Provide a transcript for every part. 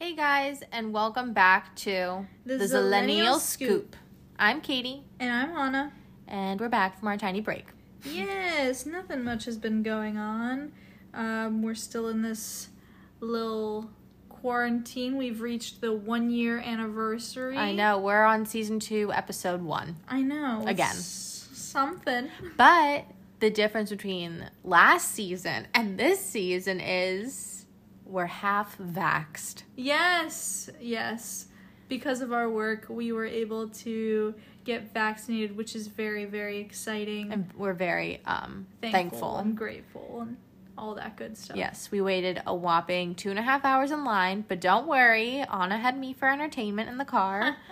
Hey guys, and welcome back to The the, Zillennial Scoop. Scoop. I'm Katie, And I'm Anna. and we're back from our tiny break. Yes, nothing much has been going on. Um, we're still in this little quarantine. We've reached the one year anniversary. I know we're on season two, episode one, I know. Again. Something. but the difference between last season and this season is we're half vaxxed. Yes, yes. Because of our work, we were able to get vaccinated, which is very, very exciting. and we're very um thankful, thankful. and grateful and all that good stuff. Yes, we waited a whopping two and a half hours in line, but don't worry, Anna had me for entertainment in the car.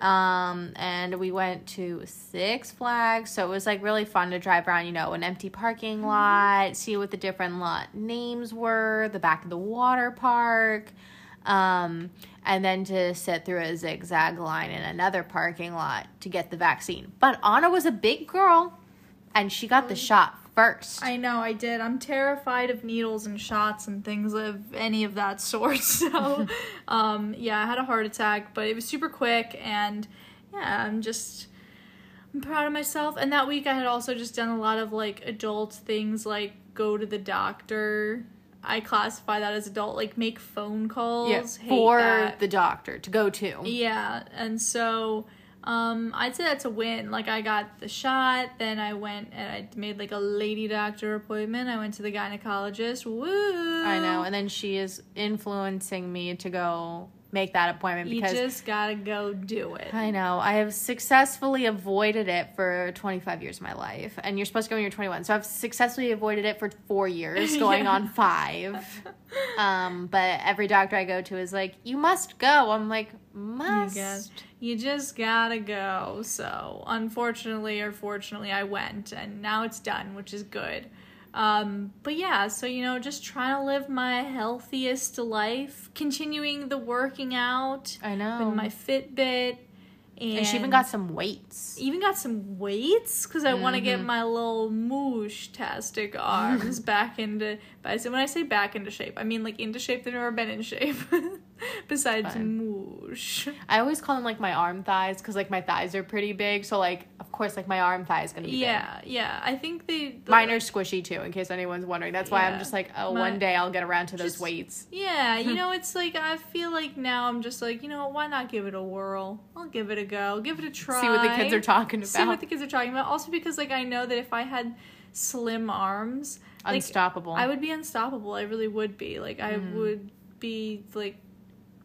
Um, and we went to Six Flags, so it was like really fun to drive around, you know, an empty parking lot, see what the different lot names were, the back of the water park, um, and then to sit through a zigzag line in another parking lot to get the vaccine. But Anna was a big girl, and she got the shot first. I know I did. I'm terrified of needles and shots and things of any of that sort. So, um, yeah, I had a heart attack, but it was super quick, and yeah, I'm just I'm proud of myself. And that week, I had also just done a lot of like adult things, like go to the doctor. I classify that as adult, like make phone calls. yeah, for that. the doctor to go to. Yeah, and so um, I'd say that's a win. Like I got the shot, then I went and I made like a lady doctor appointment. I went to the gynecologist. Woo! I know, and then she is influencing me to go make that appointment because you just gotta go do it. I know I have successfully avoided it for 25 years of my life, and you're supposed to go when you're 21. So I've successfully avoided it for four years, going Yeah. on five. Um, but every doctor I go to is like, "You must go." I'm like, "Must." You just gotta go. So, unfortunately or fortunately, I went, and now it's done, which is good. Um, but yeah, so you know, just trying to live my healthiest life, continuing the working out I know. with my Fitbit, and, and she even got some weights. even got some weights because I want to get my little moosh tastic arms back into. But when I say back into shape, I mean like into shape. They've never been in shape. Besides moosh. I always call them like my arm thighs because like my thighs are pretty big. So like, of course, like my arm thigh is gonna be big. Yeah, yeah. I think they. the- Mine are squishy too, in case anyone's wondering. That's why I'm just like, oh, My- one day I'll get around to those Just- weights. Yeah, you know, it's like I feel like now I'm just like, you know, why not give it a whirl? I'll give it a go, give it a try. See what the kids are talking about. See what the kids are talking about. Also because like I know that if I had slim arms, like, Unstoppable. I would be unstoppable. I really would be. Like I Mm-hmm. would be like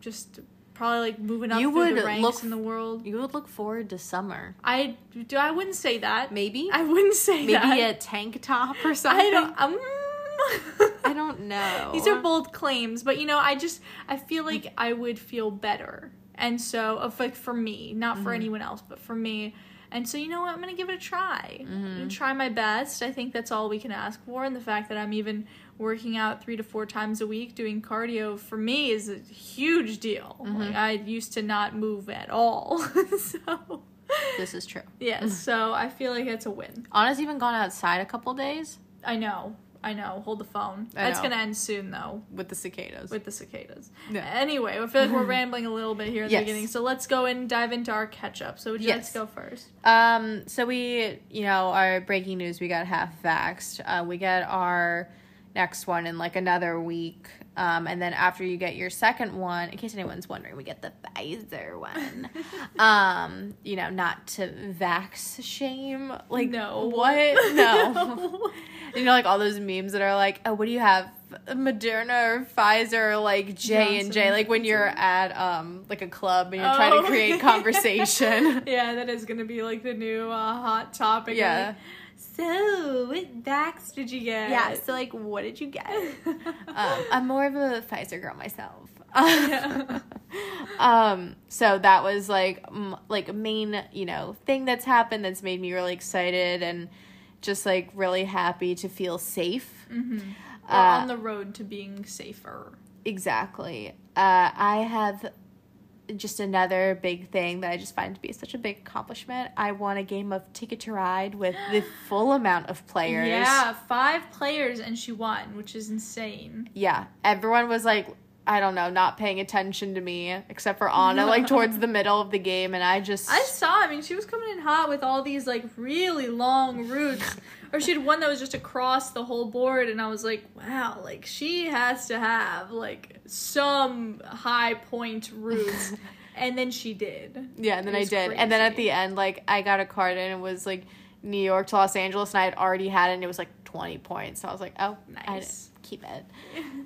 just probably like moving up You through the would ranks look- in the world. you would look forward to summer. I do. I wouldn't say that. Maybe. I wouldn't say Maybe that. a tank top or something. I don't. Um, I don't know. These are bold claims, but you know, I just I feel like I would feel better, and so of like for me, not Mm-hmm. for anyone else, but for me. And so you know what, I'm gonna give it a try. Mm-hmm. try my best. I think that's all we can ask for, and the fact that I'm even working out three to four times a week doing cardio for me is a huge deal. Mm-hmm. Like I used to not move at all, so This is true. yes. So I feel like it's a win. Anna's even gone outside a couple days I know. I know. Hold the phone. That's gonna end soon though. with the cicadas. with the cicadas. Yeah. Anyway, I feel like we're rambling a little bit here at Yes. the beginning, so let's go and dive into our catch up. So would you like to go first? Um, so we, you know, our breaking news, we got half vaxxed. Uh, we get our next one in like another week. Um, and then after you get your second one, in case anyone's wondering, we get the Pfizer one. um, you know, not to vax shame. Like, No. What? No. you know, like all those memes that are like, oh, what do you have? Moderna or Pfizer like J and J, like when you're at um like a club and you're trying Oh, to create conversation. yeah, that is gonna be like the new uh, hot topic. Yeah. Like, so, what vax did you get? Yeah, so like, what did you get? um, I'm more of a Pfizer girl myself. um, so that was like, m- like main, you know, thing that's happened that's made me really excited and just like really happy to feel safe. hmm We're Uh, on the road to being safer. Exactly. Uh, I have just another big thing that I just find to be such a big accomplishment. I won a game of Ticket to Ride with the full amount of players. Yeah, five players and she won, which is insane. Yeah. Everyone was like I don't know, not paying attention to me except for Anna, like towards the middle of the game, and I just I saw. I mean, she was coming in hot with all these like really long routes, or she had one that was just across the whole board, and I was like, wow, like she has to have like some high point routes, and then she did. yeah, and then I did, and then at the end, like I got a card and it was like New York to Los Angeles, and I had already had it, and it was like twenty points. So I was like, oh, Nice. Keep it.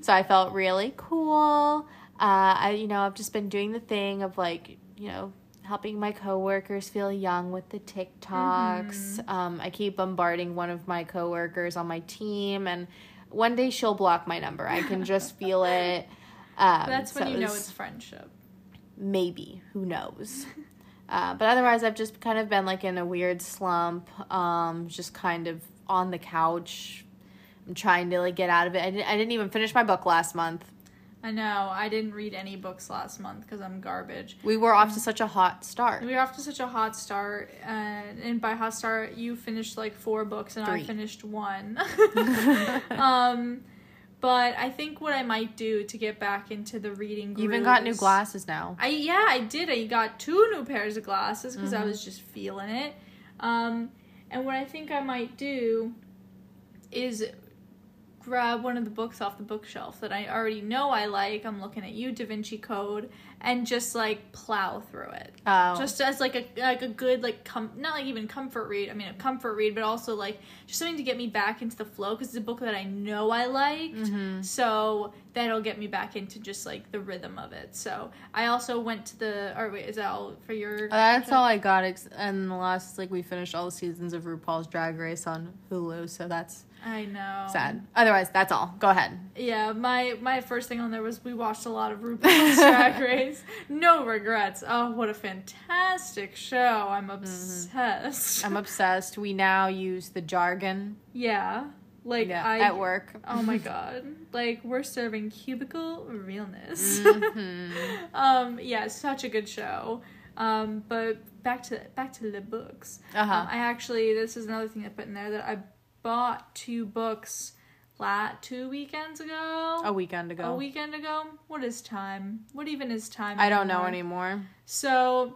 so I felt really cool. Uh, I you know I've just been doing the thing of like you know helping my coworkers feel young with the TikToks. Mm-hmm. Um, I keep bombarding one of my coworkers on my team, and one day she'll block my number. I can just feel it. Um, That's when so you know it's- it's friendship. maybe who knows uh, but otherwise i've just kind of been like in a weird slump um just kind of on the couch i'm trying to like get out of it i didn't, I didn't even finish my book last month I know. I didn't read any books last month because I'm garbage. we were off to such a hot start We were off to such a hot start, and, and by hot start, you finished like four books, and Three. I finished one. um, but I think what I might do to get back into the reading. you even got new glasses now I yeah, I did. I got two new pairs of glasses because Mm-hmm. I was just feeling it. Um, and what I think I might do is grab one of the books off the bookshelf that I already know I like. I'm looking at you, Da Vinci Code, and just like plow through it. oh Just as like a like a good like com- not like even comfort read. I mean a comfort read, but also like just something to get me back into the flow because it's a book that I know I liked. Mm-hmm. So that'll get me back into just like the rhythm of it. So I also went to the. Or wait, is that all for your? that's all i got ex- and the last like we finished all the seasons of rupaul's drag race on hulu so that's I know. sad otherwise that's all go ahead Yeah, my my first thing on there was we watched a lot of RuPaul's Drag Race. No regrets. Oh, what a fantastic show! I'm obsessed. i'm obsessed we now use the jargon yeah, like yeah, I at work Oh my god. Like we're serving cubicle realness. Mhm. um yeah, such a good show. Um but back to back to the books. uh-huh Um, I actually this is another thing I put in there that I bought two books la two weekends ago. a weekend ago A weekend ago. What is time? What even is time? I don't know anymore. So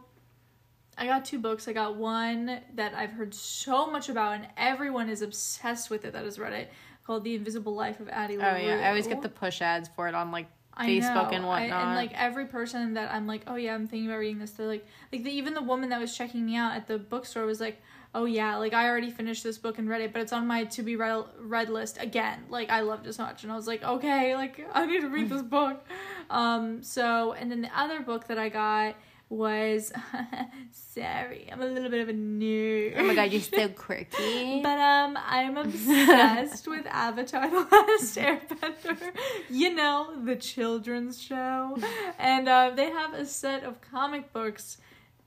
I got two books. I got one that I've heard so much about and everyone is obsessed with it that has read it called The Invisible Life of Addie LaRue. Oh yeah, I always get the push ads for it on like I Facebook and I- whatnot. and like every person that I'm like, oh yeah, I'm thinking about reading this. They're like, like the, even the woman that was checking me out at the bookstore was like, oh yeah, like I already finished this book and read it, but it's on my to be read read list again. Like I loved it so much, and I was like, okay, like I need to read this book. Um, so and then the other book that I got was sorry, I'm a little bit of a nerd. oh my god, you're so quirky. But um, I'm obsessed with Avatar: The Last Airbender. You know, the children's show, and uh, they have a set of comic books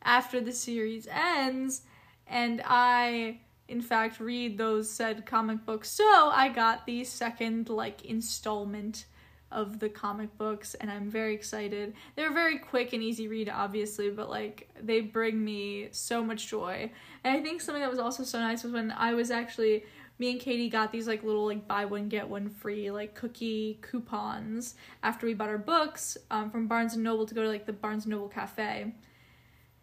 after the series ends, and I, in fact, read those said comic books. So I got the second like installment of the comic books and I'm very excited. They're very quick and easy read obviously, but like they bring me so much joy. And I think something that was also so nice was when I was actually me and Katie got these like little like buy one get one free like cookie coupons after we bought our books um, from Barnes and Noble to go to like the Barnes and Noble cafe.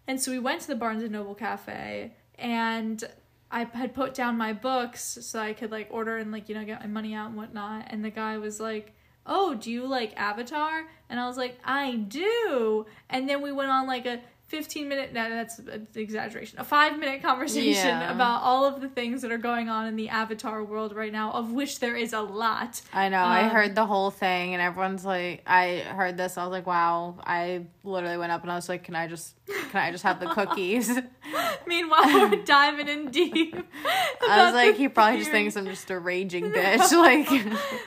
And so we went to the Barnes and Noble cafe and I had put down my books so I could like order and like you know get my money out and whatnot. And the guy was like, "Oh, do you like Avatar?" And I was like, "I do." And then we went on like a 15 minute no, that's an exaggeration a five minute conversation Yeah. about all of the things that are going on in the avatar world right now of which there is a lot I know. I Um, heard the whole thing, and everyone's like, I heard this. I was like, wow. I literally went up and I was like, can I just, can I just have the cookies? meanwhile we're diving in deep I was like, he probably just thinks I'm just a raging bitch. Like,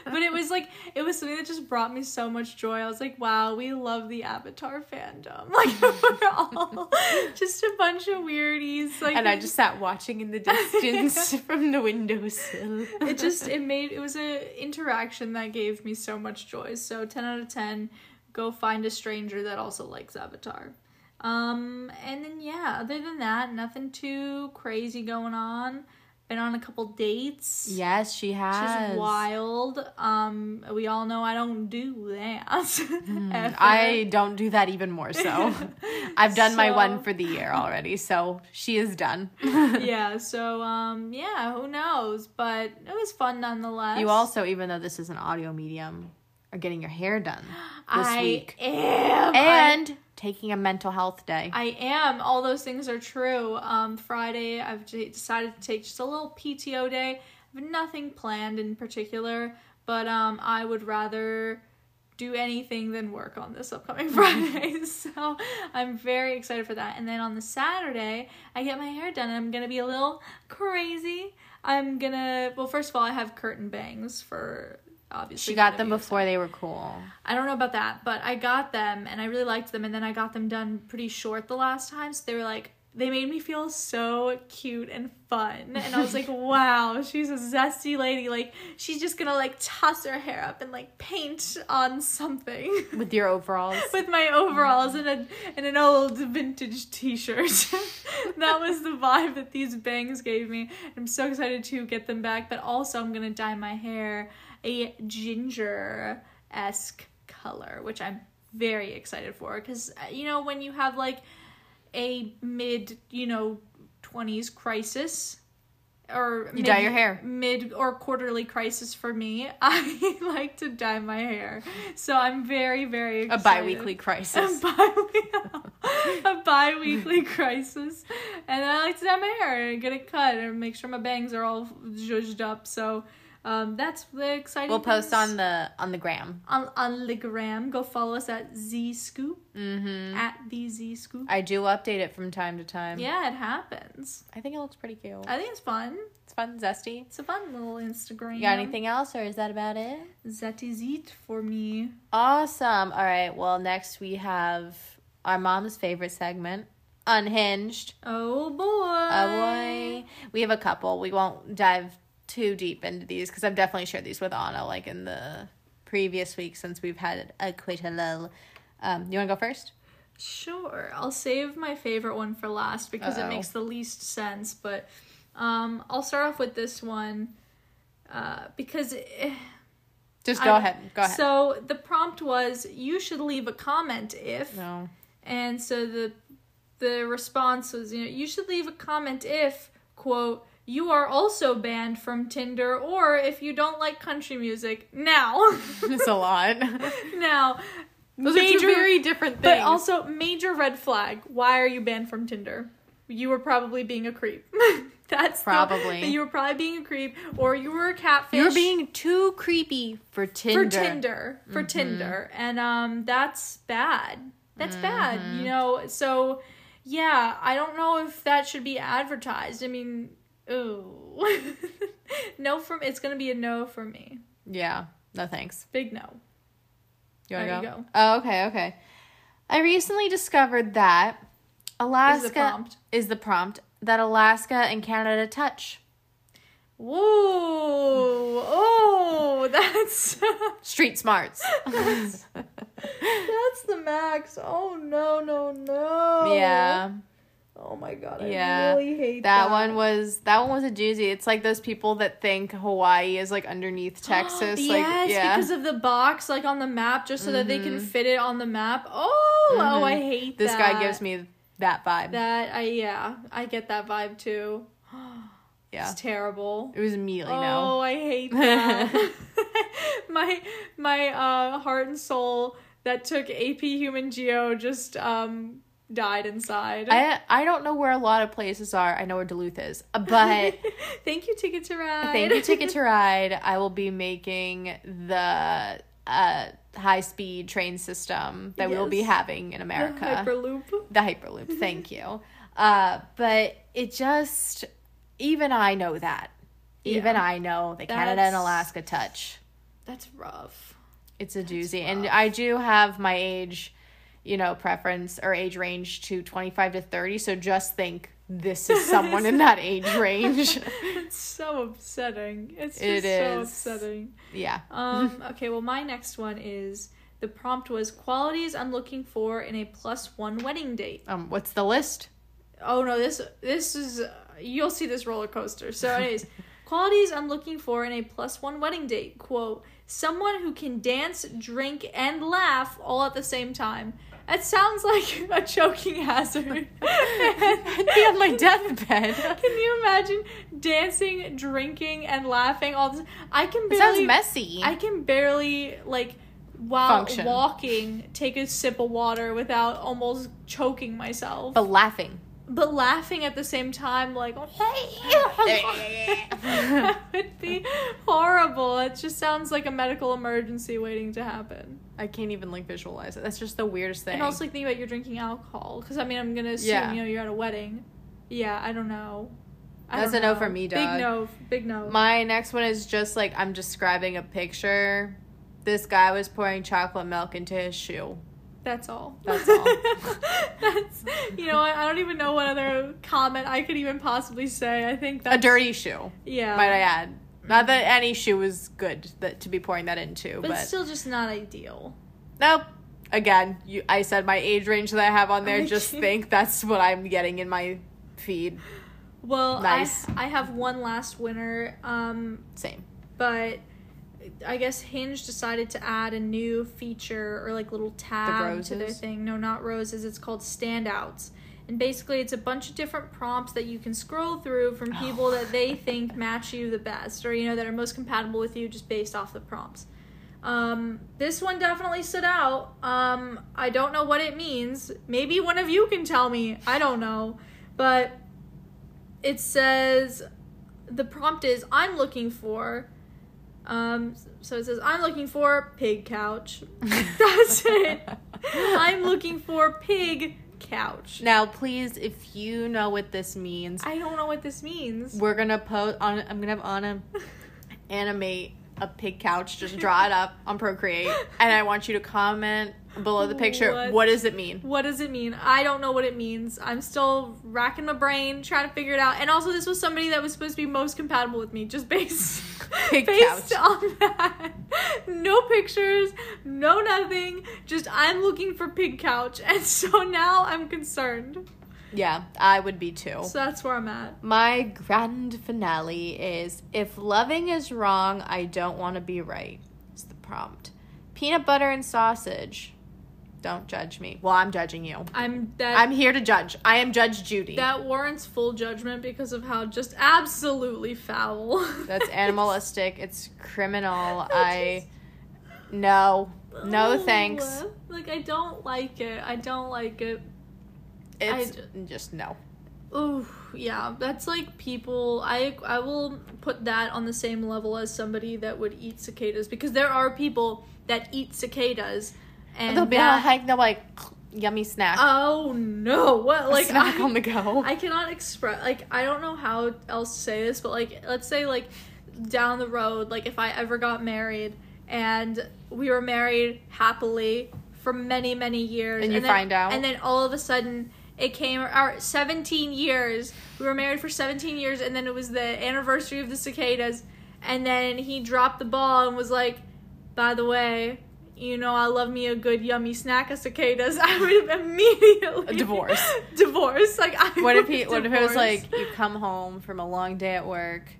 but it was like it was something that just brought me so much joy. I was like, wow, we love the Avatar fandom. Like we're all just a bunch of weirdies. Like and I just sat watching in the distance from the windowsill. it just it made it was a interaction that gave me so much joy. So ten out of ten. Go find a stranger that also likes Avatar. Um, and then yeah, other than that, nothing too crazy going on. been on a couple dates. Yes, she has. She's wild. Um, we all know I don't do that. ever. I don't do that even more so. I've done my one for the year already, so she is done. yeah. So um, yeah. Who knows? But it was fun nonetheless. You also, even though this is an audio medium, are getting your hair done this I week. am. I- And taking a mental health day. I am. All those things are true. Um, Friday, I've decided to take just a little PTO day. I have nothing planned in particular, but um, I would rather do anything than work on this upcoming Friday. so I'm very excited for that. And then on the Saturday, I get my hair done, and I'm gonna be a little crazy. I'm gonna. Well, first of all, I have curtain bangs for. Obviously, she got them before they were cool. I don't know about that, but I got them and I really liked them. And then I got them done pretty short the last time. So they were like, they made me feel so cute and fun. And I was like, wow, she's a zesty lady. Like, she's just gonna like toss her hair up and like paint on something. With your overalls. With my overalls mm-hmm. and a and an old vintage T-shirt, that was the vibe that these bangs gave me. I'm so excited to get them back, but also I'm gonna dye my hair a ginger esque color, which I'm very excited for. Because uh, you know when you have like a mid, you know, twenties crisis. Or You dye your hair. mid or quarterly crisis for me. I like to dye my hair, so I'm very very excited. a bi-weekly a crisis. bi a bi-weekly crisis and i like to dye my hair and get it cut and make sure my bangs are all zhuzhed up so um, that's the exciting We'll post things. on the on the gram. on, on the gram go follow us at z scoop Mm-hmm. at the z scoop I do update it from time to time. yeah it happens I think it looks pretty cute. i think it's fun It's fun, zesty. it's a fun little instagram You got anything else, or is that about it? zeti it for me Awesome. All right. Well, next we have our mom's favorite segment, Unhinged. oh boy Oh boy. We have a couple. We won't dive too deep into these because I've definitely shared these with Anna like in the previous week since we've had a quite a lull. Um, you want to go first? Sure. I'll save my favorite one for last because Uh-oh. it makes the least sense, but um I'll start off with this one uh because eh, Just go I- ahead. Go ahead. So the prompt was you should leave a comment if no. and so the the response was you know you should leave a comment if quote you are also banned from Tinder or if you don't like country music now It's a lot. now Those are two very different things. But also, major red flag. Why are you banned from Tinder? You were probably being a creep. That's the- Probably. you were probably being a creep, or you were a catfish. You're being too creepy for Tinder. for Tinder for Mm-hmm. Tinder, and um, that's bad. That's bad. Mm-hmm. You know. So, yeah, I don't know if that should be advertised. I mean, ooh, no from. It's gonna be a no for me. Yeah. No thanks. Big no. You want There to you go? go. Oh, okay, okay. I recently discovered that Alaska Is the prompt. is the prompt that Alaska and Canada touch. Whoa! Oh, that's Street smarts. that's the max. Oh no no no! yeah. Oh my god! I Yeah. really hate That that, one was that one was a doozy. It's like those people that think Hawaii is like underneath Texas. like yes, yeah. because of the box, like on the map, just so that they can fit it on the map. Oh, oh, I hate Mm-hmm. this that. guy gives me that vibe. that. I yeah, I get that vibe too. yeah. It's terrible. It was immediately Oh, no. I hate that. my my uh, heart and soul that took AP Human Geo just um died inside. I I don't know where a lot of places are. I know where Duluth is. But Thank you, Ticket to Ride. Thank you, Ticket to Ride. I will be making the uh, high speed train system that we will be having in America. Hyperloop. the Hyperloop. Thank you. Uh, but it just, even I know that. Even Yeah. I know that Canada and Alaska touch. That's rough. It's a doozy. And I do have my age, you know, preference or age range to 25 to 30. So just think this is someone in that age range. It's so upsetting. It's just It so upsetting. yeah. Um, okay, well, my next one is the prompt was qualities I'm looking for in a plus one wedding date. Um, what's the list? Oh no, this this is you'll see this roller coaster. So, anyways, qualities I'm looking for in a plus one wedding date. Quote: Someone who can dance, drink, and laugh all at the same time. That sounds like a choking hazard. I'd be on my deathbed. Can you imagine dancing, drinking, and laughing all this? I can It barely. sounds messy. I can barely like while Function. walking take a sip of water without almost choking myself. but laughing. But laughing at the same time, like that would be horrible. It just sounds like a medical emergency waiting to happen. I can't even like visualize it. That's just the weirdest thing. And also like, think about you're drinking alcohol because I mean I'm gonna assume Yeah. you know you're at a wedding. Yeah, I don't know. I That's don't a no for me, dog. Big no, big no. My next one is just like I'm describing a picture. This guy was pouring chocolate milk into his shoe. That's all. That's all. that's you know what? I don't even know what other comment I could even possibly say. I think that's a dirty shoe, Yeah, might I add. Not that any shoe was good that to be pouring that into, but, but, it's still just not ideal. nope. Again, you, I said my age range that I have on there. I Just can't- think that's what I'm getting in my feed. Well, Nice. I I have one last winner. Um, Same. but I guess Hinge decided to add a new feature or like little tab to their thing. No, not roses. It's called standouts. And basically, it's a bunch of different prompts that you can scroll through from people that they think match you the best, or you know that are most compatible with you, just based off the prompts. Um, this one definitely stood out. Um, I don't know what it means. Maybe one of you can tell me. I don't know, but it says the prompt is I'm looking for. Um, so it says I'm looking for pig couch. That's it. I'm looking for pig couch. Now, please, if you know what this means, I don't know what this means. we're gonna post on. I'm gonna have Anna animate a pig couch. Just draw it up on Procreate, and I want you to comment below the picture. What? what does it mean? What does it mean? I don't know what it means. I'm still racking my brain trying to figure it out. And also, this was somebody that was supposed to be most compatible with me, just based Pig based couch. on that. No pictures, no nothing. Just I'm looking for pig couch, and so now I'm concerned. Yeah, I would be too. So that's where I'm at. My grand finale is if loving is wrong, I don't want to be right. Is the prompt. Peanut butter and sausage. Don't judge me. Well, I'm judging you. I'm that. I'm here to judge. I am Judge Judy. that warrants full judgment because of how just absolutely foul. That's animalistic. It's criminal. I no. No thanks. Like I don't like it. I don't like it. It's ju- just no. Ooh, yeah, that's like people. I I will put that on the same level as somebody that would eat cicadas because there are people that eat cicadas, and They'll be that- like, they'll like yummy snack. oh no, what like snack I, on the go. I cannot express like I don't know how else to say this, but like let's say like down the road, like if I ever got married and we were married happily for many many years, And you then, find out? and then all of a sudden it came our 17 years. We were married for 17 years, and then it was the anniversary of the cicadas, and then he dropped the ball and was like, "By the way." You know, I love me a good yummy snack of cicadas. I would immediately divorce. divorce. Like I what if he what if it was like you come home from a long day at work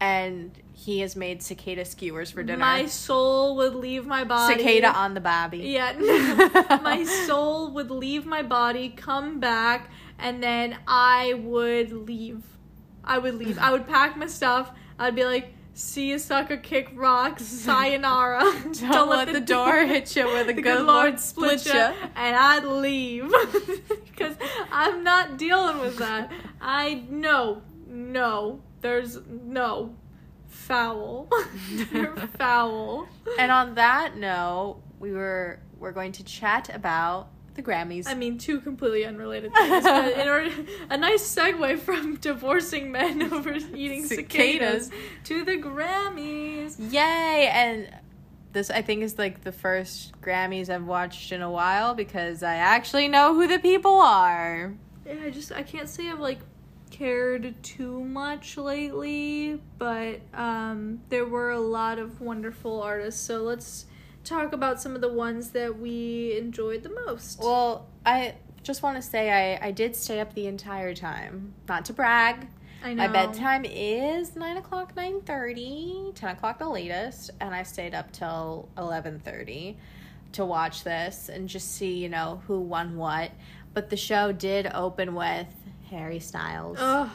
and he has made cicada skewers for dinner my soul would leave my body. cicada on the bobby Yeah, my soul would leave my body, come back, and then I would leave. I would leave. I would pack my stuff. I'd be like, "See you, sucker, kick rocks, sayonara." don't, let, the, door hit you where the, good, lord split you and I'd leave because I'm not dealing with that. I no, no. There's no foul. You're foul. and on that note we were we're going to chat about the grammys I mean, two completely unrelated things. but in order, a nice segue from divorcing men over eating cicadas, Cicadas. to the Grammys. yay and this i think is like the first grammys i've watched in a while because i actually know who the people are Yeah, I just I can't say I've like cared too much lately, but um, there were a lot of wonderful artists. So let's talk about some of the ones that we enjoyed the most. Well, I just want to say I, I did stay up the entire time. Not to brag, I know. My bedtime is 9 o'clock, 9.30, 10 o'clock the latest, and I stayed up till 11.30 to watch this and just see, you know, who won what. But the show did open with Harry Styles. Ugh.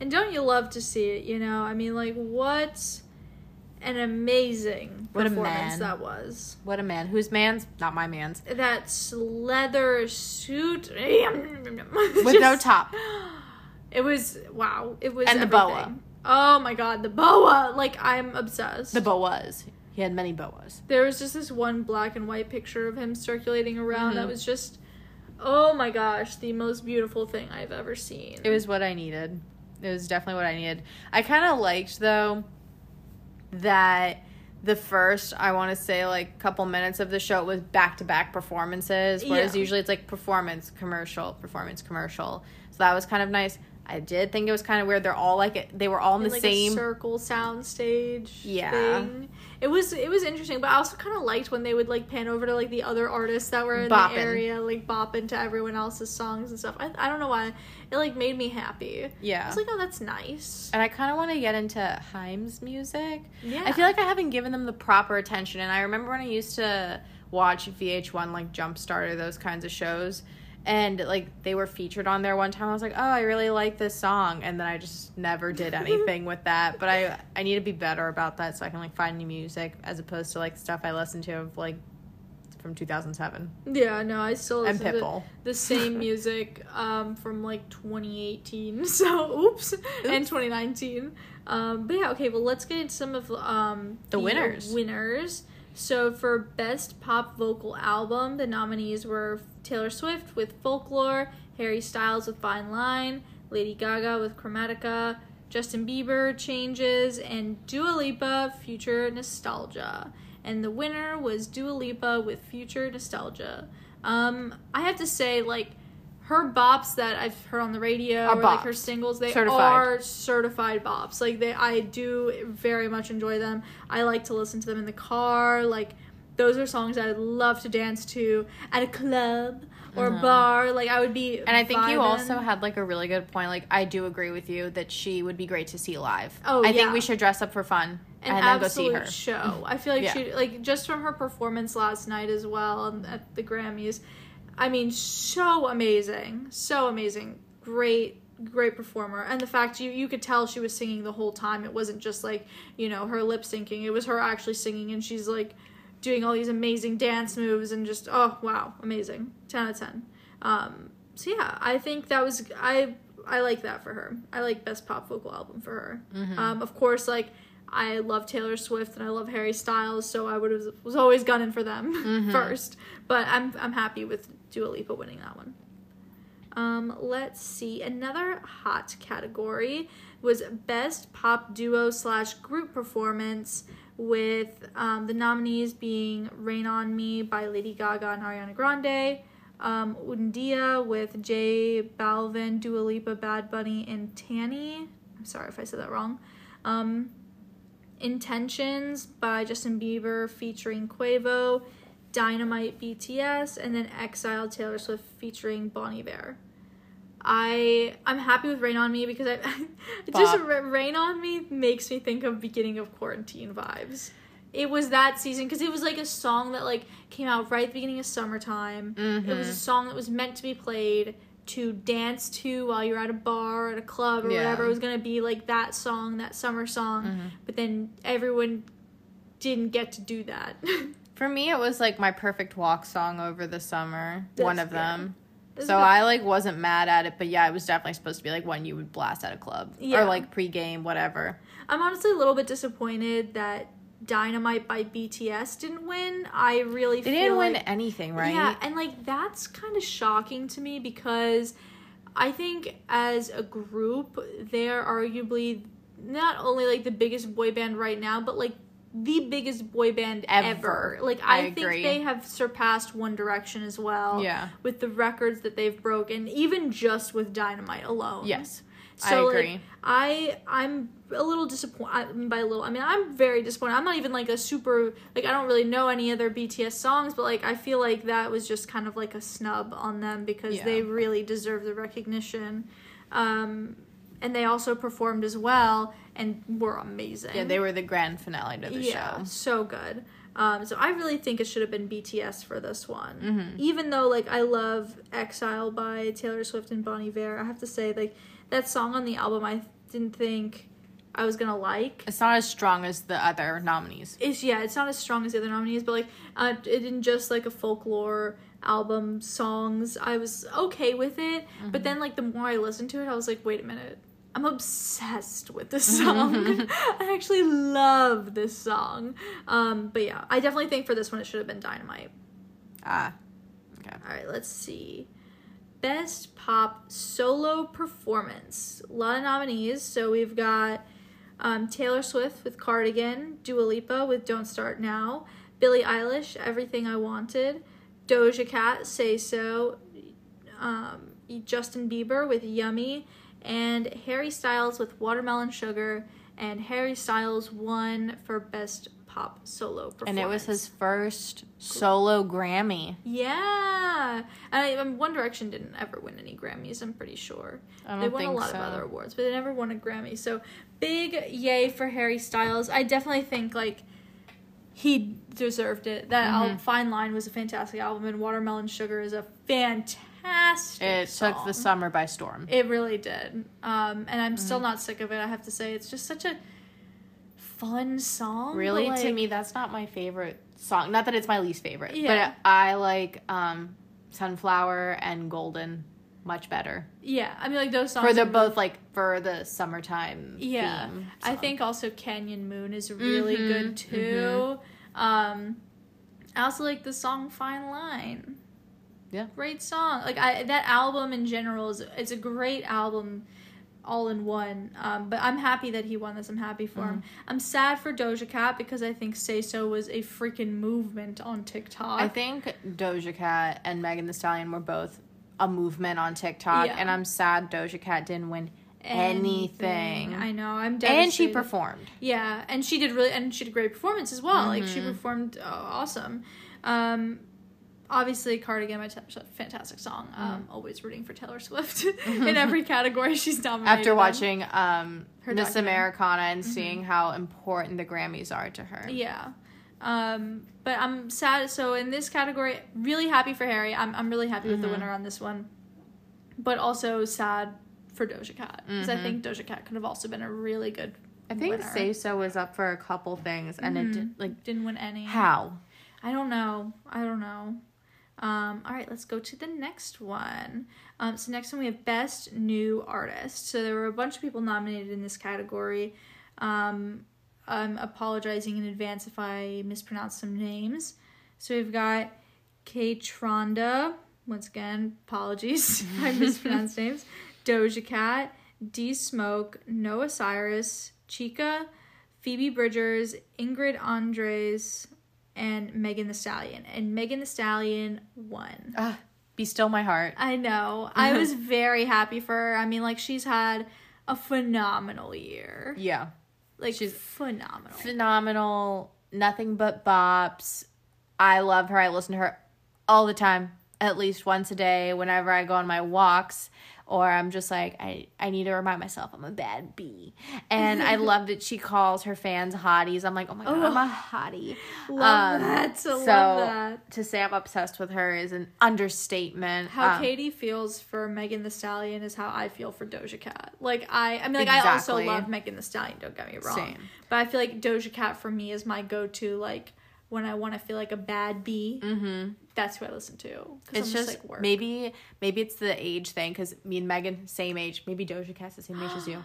And don't you love to see it? You know, I mean, like what an amazing What performance man. that was. What a man. Whose man's? Not my man's. That leather suit With no top. It was wow. It was And the boa. Oh my god, the boa! Like I'm obsessed. The boas. He had many boas. there was just this one black and white picture of him circulating around that Mhm. was just oh my gosh the most beautiful thing i've ever seen It was what I needed. It was definitely what I needed. I kind of liked though that the first I want to say like couple minutes of the show was back to back performances, whereas Yeah. usually it's like performance commercial, performance commercial. So that was kind of nice. I did think it was kind of weird. They're all like they were all in In, the like same. circle sound stage Yeah. thing. It was it was interesting but i also kind of liked when they would like pan over to like the other artists that were in Bopping. the area like bopping to everyone else's songs and stuff i, I don't know why it like made me happy i yeah. was like oh that's nice and I kind of want to get into Haim's music. yeah I feel like I haven't given them the proper attention. And I remember when I used to watch VH1, like Jumpstart or those kinds of shows, and like they were featured on there one time. I was like, oh, I really like this song, and then I just never did anything with that. But I I need to be better about that so I can like find new music as opposed to like stuff I listen to of like from 2007 yeah no i still and listen to Pitbull. the same music um, from like 2018 so oops, and 2019 um, but yeah okay well let's get into some of um, The winners. winners so for best pop vocal album the nominees were taylor swift with folklore harry styles with fine line lady gaga with chromatica justin bieber changes and dua lipa future nostalgia and the winner was Dua Lipa with Future Nostalgia. Um, I have to say, like, her bops that I've heard on the radio, or like her singles, they Certified. are certified bops. Like, they, I do very much enjoy them. I like to listen to them in the car. Like, those are songs I'd love to dance to at a club or a Mhm. bar. Like, I would be. And I think you also had like a really good point. Like I do agree with you that she would be great to see live. Oh, I yeah. think we should dress up for fun an and then go see her. show. I feel like Yeah. she like just from her performance last night as well and at the Grammys. I mean, so amazing, so amazing, great, great performer. And the fact you you could tell she was singing the whole time. It wasn't just like you know her lip syncing. It was her actually singing, and she's like doing all these amazing dance moves and just oh wow, amazing, ten out of ten. Um, so yeah, I think that was I I like that for her. I like best pop vocal album for her. Mhm. Um, of course, like I love Taylor Swift and I love Harry Styles, so I would have was always gunning for them Mhm. first. But I'm I'm happy with Dua Lipa winning that one. Um, let's see. Another hot category was best pop duo slash group performance, with um, the nominees being "Rain on Me" by Lady Gaga and Ariana Grande, um, with J Balvin, Dua Lipa, Bad Bunny, and Tainy. I'm sorry if I said that wrong. Um, Intentions by Justin Bieber featuring Quavo, Dynamite BTS, and then Exile Taylor Swift featuring Bon Iver. I I'm happy with Rain on Me because I just Rain on Me makes me think of beginning of quarantine vibes. It was that season because it was like a song that like came out right at the beginning of summertime. It was a Mhm. song that was meant to be played to dance to while you're at a bar or at a club or Yeah. whatever. It was gonna be like that song, that summer song. Mhm. But then everyone didn't get to do that. For me, it was like my perfect walk song over the summer. one That's of them. So. I like wasn't mad at it, but yeah, it was definitely supposed to be like one you would blast at a club Yeah. or like pre-game, whatever. I'm honestly a little bit disappointed that Dynamite by BTS didn't win. I really They feel didn't win anything, right? Yeah, and like that's kind of shocking to me because I think as a group, they're arguably not only like the biggest boy band right now, but like the biggest boy band ever. Ever. Like I, I think agree. they have surpassed One Direction as well. Yeah. With the records that they've broken, even just with Dynamite alone. Yes. So I agree. like I I'm a little disappointed by a little. I mean, I'm very disappointed. I'm not even like a super like I don't really know any other BTS songs, but like I feel like that was just kind of like a snub on them because Yeah. they really deserve the recognition. Um and they also performed as well and were amazing. Yeah, they were the grand finale to the yeah, show. so good. Um, so I really think it should have been BTS for this one. Mm-hmm. Even though like I love Exile by Taylor Swift and Bon Iver, I have to say like that song on the album I didn't think I was gonna like. It's not as strong as the other nominees. It's yeah, it's not as strong as the other nominees, but like uh, it didn't just like a folklore album songs. I was okay with it, but then like the more I listened to it, I was like, wait a minute. I'm obsessed with this song. I actually love this song. Um, but yeah, I definitely think for this one it should have been Dynamite. Ah, okay. All right, let's see. Best pop solo performance. A lot of nominees. So we've got um, Taylor Swift with Cardigan, Dua Lipa with Don't Start Now, Billie Eilish, Everything I Wanted, Doja Cat, Say So, um, Justin Bieber with Yummy, and Harry Styles with Watermelon Sugar. And Harry Styles won for Best Pop Solo Performance. And it was his first solo Grammy. Yeah, and I, um, One Direction didn't ever win any Grammys. I'm pretty sure they won a lot so. of other awards, but they never won a Grammy. So big yay for Harry Styles. I definitely think like he deserved it. That Mm-hmm. album, Fine Line was a fantastic album, and Watermelon Sugar is a fantastic. It took the summer by storm. It really did. Um, and I'm Mm-hmm. still not sick of it. I have to say, it's just such a fun song. Really, but, to me, that's not my favorite song. Not that it's my least favorite, Yeah. but I like um, Sunflower and Golden much better Yeah, I mean, like those songs for the both like for the summertime. Yeah, theme I think also Canyon Moon is really Mhm, good too. Um, I also like the song Fine Line. Yeah. great song. Like I that album in general is it's a great album, all in one. Um, but I'm happy that he won this. I'm happy for him. Mm-hmm. I'm sad for Doja Cat because I think Say So was a freaking movement on TikTok. I think Doja Cat and Megan Thee Stallion were both a movement on TikTok, Yeah. and I'm sad Doja Cat didn't win anything. I know. I'm devastated. and she performed. Yeah, and she did really, and she did great performance as well. Like she Mm-hmm. performed uh, awesome. Um, obviously, Cardigan, my t- fantastic song. Mm-hmm. Um, always rooting for Taylor Swift in every category she's nominated. After watching um, Her Miss. Americana and seeing how important the Grammys are to her. yeah. Um, but I'm sad. So in this category, really happy for Harry. I'm I'm really happy with the Mm-hmm. winner on this one, but also sad for Doja Cat because I Mhm. think Doja Cat could have also been a really good. I think winner. Say So was up for a couple things, and it did, like didn't win any. how? I don't know. I don't know. Um, all right, let's go to the next one. Um, so next one we have best new artist. So there were a bunch of people nominated in this category. Um, I'm apologizing in advance if I mispronounce some names. So we've got Kaytranada. Once again, apologies if I mispronounced names. Doja Cat, D Smoke, Noah Cyrus, Chika, Phoebe Bridgers, Ingrid Andress, and Megan Thee Stallion. And Megan Thee Stallion won. Ah, Be still my heart. I know. I was very happy for her. I mean, like, she's had a phenomenal year. Yeah, Like, She's- she's phenomenal. phenomenal. Nothing but bops. I love her. I listen to her all the time, at least once a day. Whenever I go on my walks, or I'm just like, I, I need to remind myself I'm a bad bee. And I love that she calls her fans hotties. I'm like, oh my god, I'm a hottie. love Um, that. so love that. to say I'm obsessed with her is an understatement. How Um, Katie feels for Megan Thee Stallion is how I feel for Doja Cat. Like I, I mean, like I also love Megan Thee Stallion. Don't get me wrong. Same. But I feel like Doja Cat for me is my go-to. Like when I want to feel like a bad bee, mhm. That's who I listen to. It's I'm just like, work. maybe maybe it's the age thing because me and Megan same age. Maybe Doja Cat's the same age as you.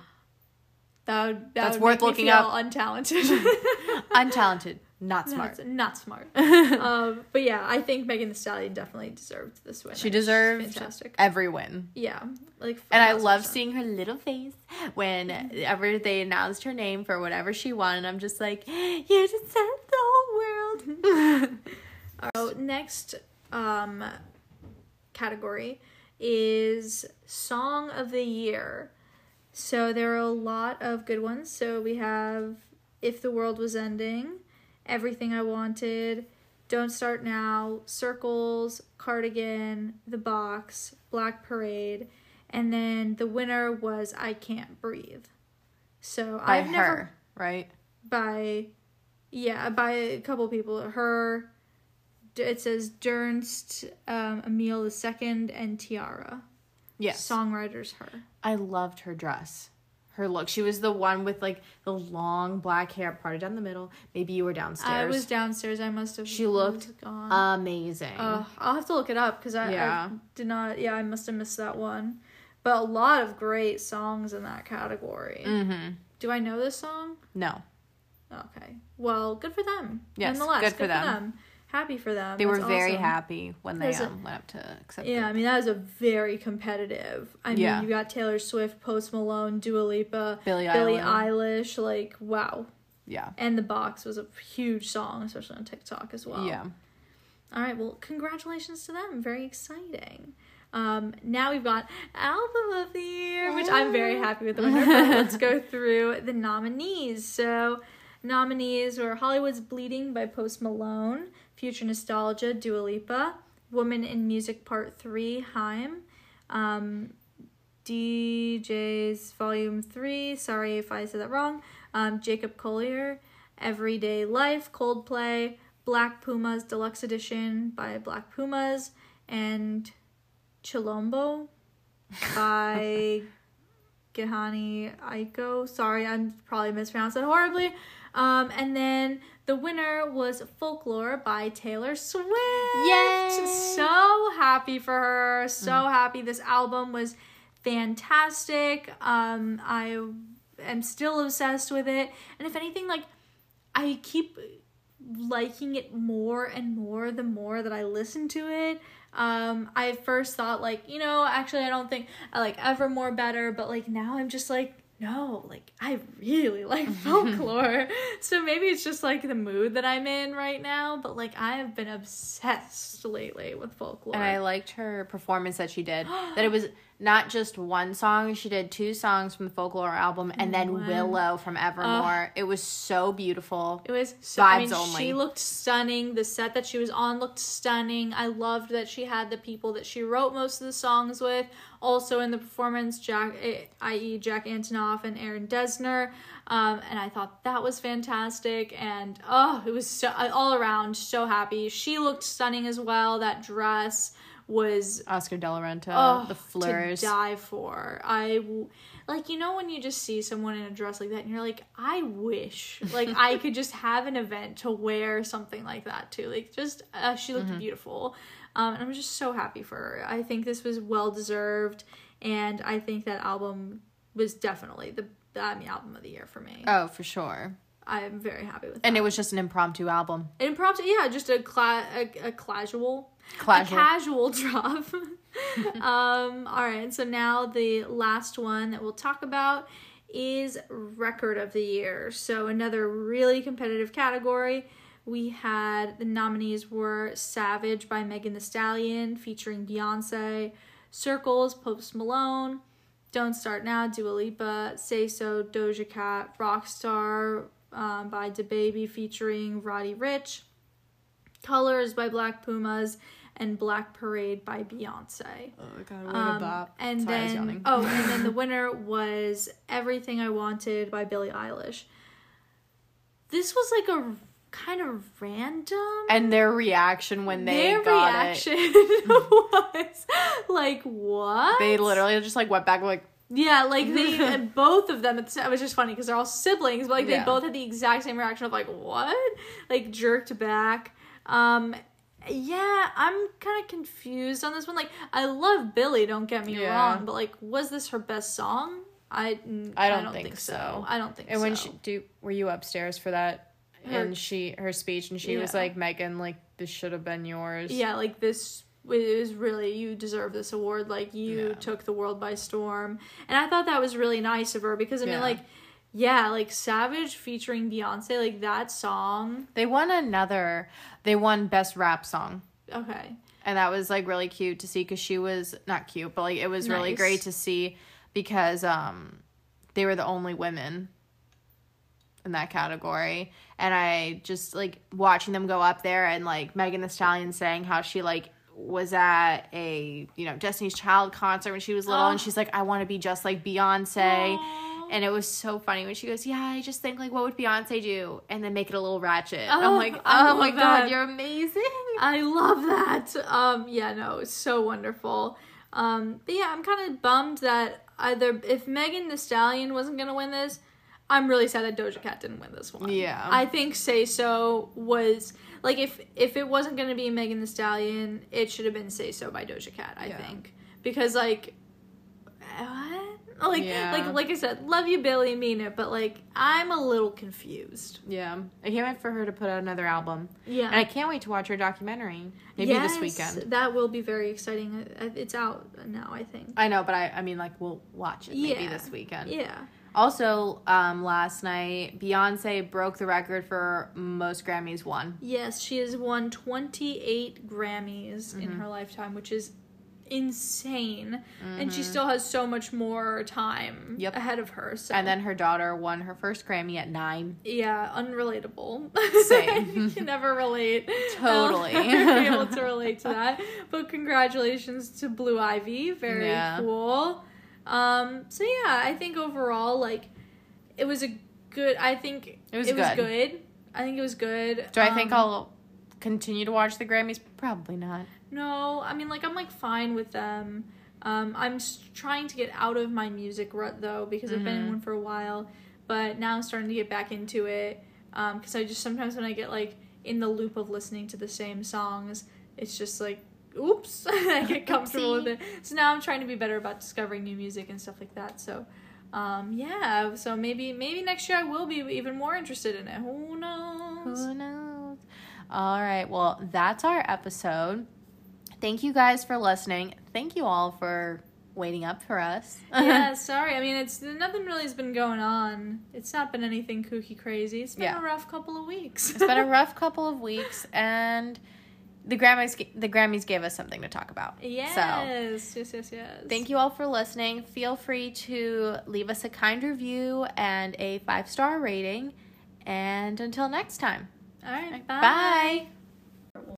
that would, that That's would worth looking up. Untalented. Untalented, not smart. Not, not smart. um, but yeah, I think Megan Thee Stallion definitely deserved this win. She She's deserved fantastic. every win. Yeah, like And I 1000%. love seeing her little face whenever they announced her name for whatever she won. And I'm just like, you just set the whole world. So next um category is song of the year. So there are a lot of good ones. So we have If the World Was Ending, Everything I Wanted, Don't Start Now, Circles, Cardigan, The Box, Black Parade, and then the winner was I Can't Breathe. So By I've her, never right? by yeah by a couple people her it says Dernst, um, Emil the second, and Tiara. Yes. Songwriters her. I loved her dress. Her look. She was the one with like the long black hair parted down the middle. Maybe you were downstairs. I was downstairs. I must have. She looked gone. amazing. Uh, I'll have to look it up because I, Yeah. I did not. Yeah, I must have missed that one. But a lot of great songs in that category. mm-hmm. Do I know this song? No. Okay. Well, good for them. Yes, Nonetheless, good for them. Happy for them. They were very awesome. happy when they There's a- um, went up to accept Yeah, I mean that was a very competitive. I mean, Yeah. you got Taylor Swift, Post Malone, Dua Lipa, Billie Billie Eilish. Eilish. Like, wow. Yeah. And the box was a huge song, especially on TikTok as well. Yeah. All right. Well, congratulations to them. Very exciting. Um, now we've got album of the year, which I'm very happy with the let's go through the nominees. So, nominees were Hollywood's Bleeding by Post Malone, Future Nostalgia, Dua Lipa, Woman in Music Part Three, Haim, um, DJ's Volume Three. Sorry if I said that wrong. Um, Jacob Collier, Everyday Life, Coldplay, Black Pumas Deluxe Edition by Black Pumas, and Chilombo by Gehani Aiko. Sorry, I'm probably mispronounced that horribly. Um, and then the winner was Folklore by Taylor Swift. Yay! So happy for her. So happy. This album was fantastic. Um, I am still obsessed with it. And if anything, like, I keep liking it more and more the more that I listen to it. Um, I first thought like, you know, actually I don't think I like Evermore better, but like now I'm just like, no, like I really like folklore. so maybe it's just like the mood that I'm in right now, but like I have been obsessed lately with folklore. And I liked her performance that she did. that it was not just one song. She did two songs from the folklore album and then Wow. Willow from Evermore. it was so beautiful. It was so, I Vibes mean, only. She looked stunning. The set that she was on looked stunning. I loved that she had the people that she wrote most of the songs with. Also in the performance, Jack, eh, i.e., Jack Antonoff and Aaron Dessner. Um, and I thought that was fantastic. And oh, it was so all around so happy. She looked stunning as well. That dress was Oscar De La Renta, oh, the fleurs. to die for. I like you know when you just see someone in a dress like that and you're like, I wish like I could just have an event to wear something like that too. Like just uh, she looked Mm-hmm. beautiful, um, and I'm just so happy for her. I think this was well deserved, and I think that album was definitely the I mean, album of the year for me. Oh, for sure. I'm very happy with that. And it was just an impromptu album. impromptu, yeah, just a cla- a, a casual Casual. a casual drop. um, all right, so now the last one that we'll talk about is record of the year. So another really competitive category. We had the nominees were Savage by Megan Thee Stallion featuring Beyonce, Circles, Post Malone, Don't Start Now, Dua Lipa, Say So, Doja Cat, Rockstar um, by DaBaby featuring Roddy Ricch, Colors by Black Pumas, and Black Parade by Beyonce. Oh god, Um, and then oh, and then the winner was Everything I Wanted by Billie Eilish. This was like a kind of random. and their reaction when they Their got reaction it, was like, "What?" they literally just like went back like Yeah, like they both of them. It's, it was just funny because they're all siblings, but like they Yeah. both had the exact same reaction of like what, like jerked back. Um, yeah, I'm kind of confused on this one. Like, I love Billie. Don't get me Yeah. wrong, but like, was this her best song? I mm, I don't think so. I don't think so. And so. when she do, were you upstairs for that? Her- and she her speech, and she was like, "Megan, like this should have been yours." yeah, like this is really you deserve this award. Like you Yeah. took the world by storm, and I thought that was really nice of her because I mean, like, yeah, like Savage featuring Beyonce, like that song. They won another. They won best rap song, Okay, and that was like really cute to see because she was not cute, but like it was really great to see because um they were the only women in that category, and I just like watching them go up there and like Megan Thee Stallion saying how she like was at a you know Destiny's Child concert when she was little, Oh. and she's like, I want to be just like Beyonce. And it was so funny when she goes, "Yeah, I just think like, what would Beyonce do?" And then make it a little ratchet. Oh, I'm like, "Oh my love god, you're amazing!" I love that. Um, yeah, no, it's so wonderful. Um, but yeah, I'm kind of bummed that either if Megan Thee Stallion wasn't gonna win this, I'm really sad that Doja Cat didn't win this one. Yeah. I think Say So was like if if it wasn't gonna be Megan Thee Stallion, it should have been Say So by Doja Cat. I Yeah. think because like what like Yeah. like like I said, love you Billie, mean it, but like I'm a little confused. Yeah, I can't wait for her to put out another album, Yeah. and I can't wait to watch her documentary. Maybe this weekend. That will be very exciting. Uh, It's out now, I think. I know, but I, I mean, like, we'll watch it maybe Yeah. this weekend. Yeah. Also, um, last night, Beyonce broke the record for most Grammys won. Yes, she has won 28 Grammys in Mm-hmm. her lifetime, which is insane. And she Mhm. still has so much more time Yep. ahead of her. So And then her daughter won her first Grammy at nine. yeah, unrelatable. Same. you can never relate. Totally. I'll be able to relate to that. But congratulations to Blue Ivy. Very Yeah. cool. Um, so yeah, I think overall, like, it was a good. I think It was it was good. good. I think it was good. Do I think Um, I'll continue to watch the Grammys? Probably not. No, I mean, like, I'm like fine with them. Um, I'm trying to get out of my music rut though because I've been in Mhm. one for a while, but now I'm starting to get back into it. Um, because I just sometimes when I get like in the loop of listening to the same songs, it's just like, oops, I get comfortable with it. So now I'm trying to be better about discovering new music and stuff like that. So, um, yeah. So maybe maybe next year I will be even more interested in it. Who knows? Who knows? All right. Well, that's our episode. Thank you guys for listening. Thank you all for waiting up for us. yeah, sorry. I mean, it's nothing really has been going on. It's not been anything kooky crazy. It's been Yeah. a rough couple of weeks. it's been a rough couple of weeks, and the Grammys the Grammys gave us something to talk about. yes, So yes, yes, yes. thank you all for listening. Feel free to leave us a kind review and a five star rating. And until next time, All right, Bye. bye.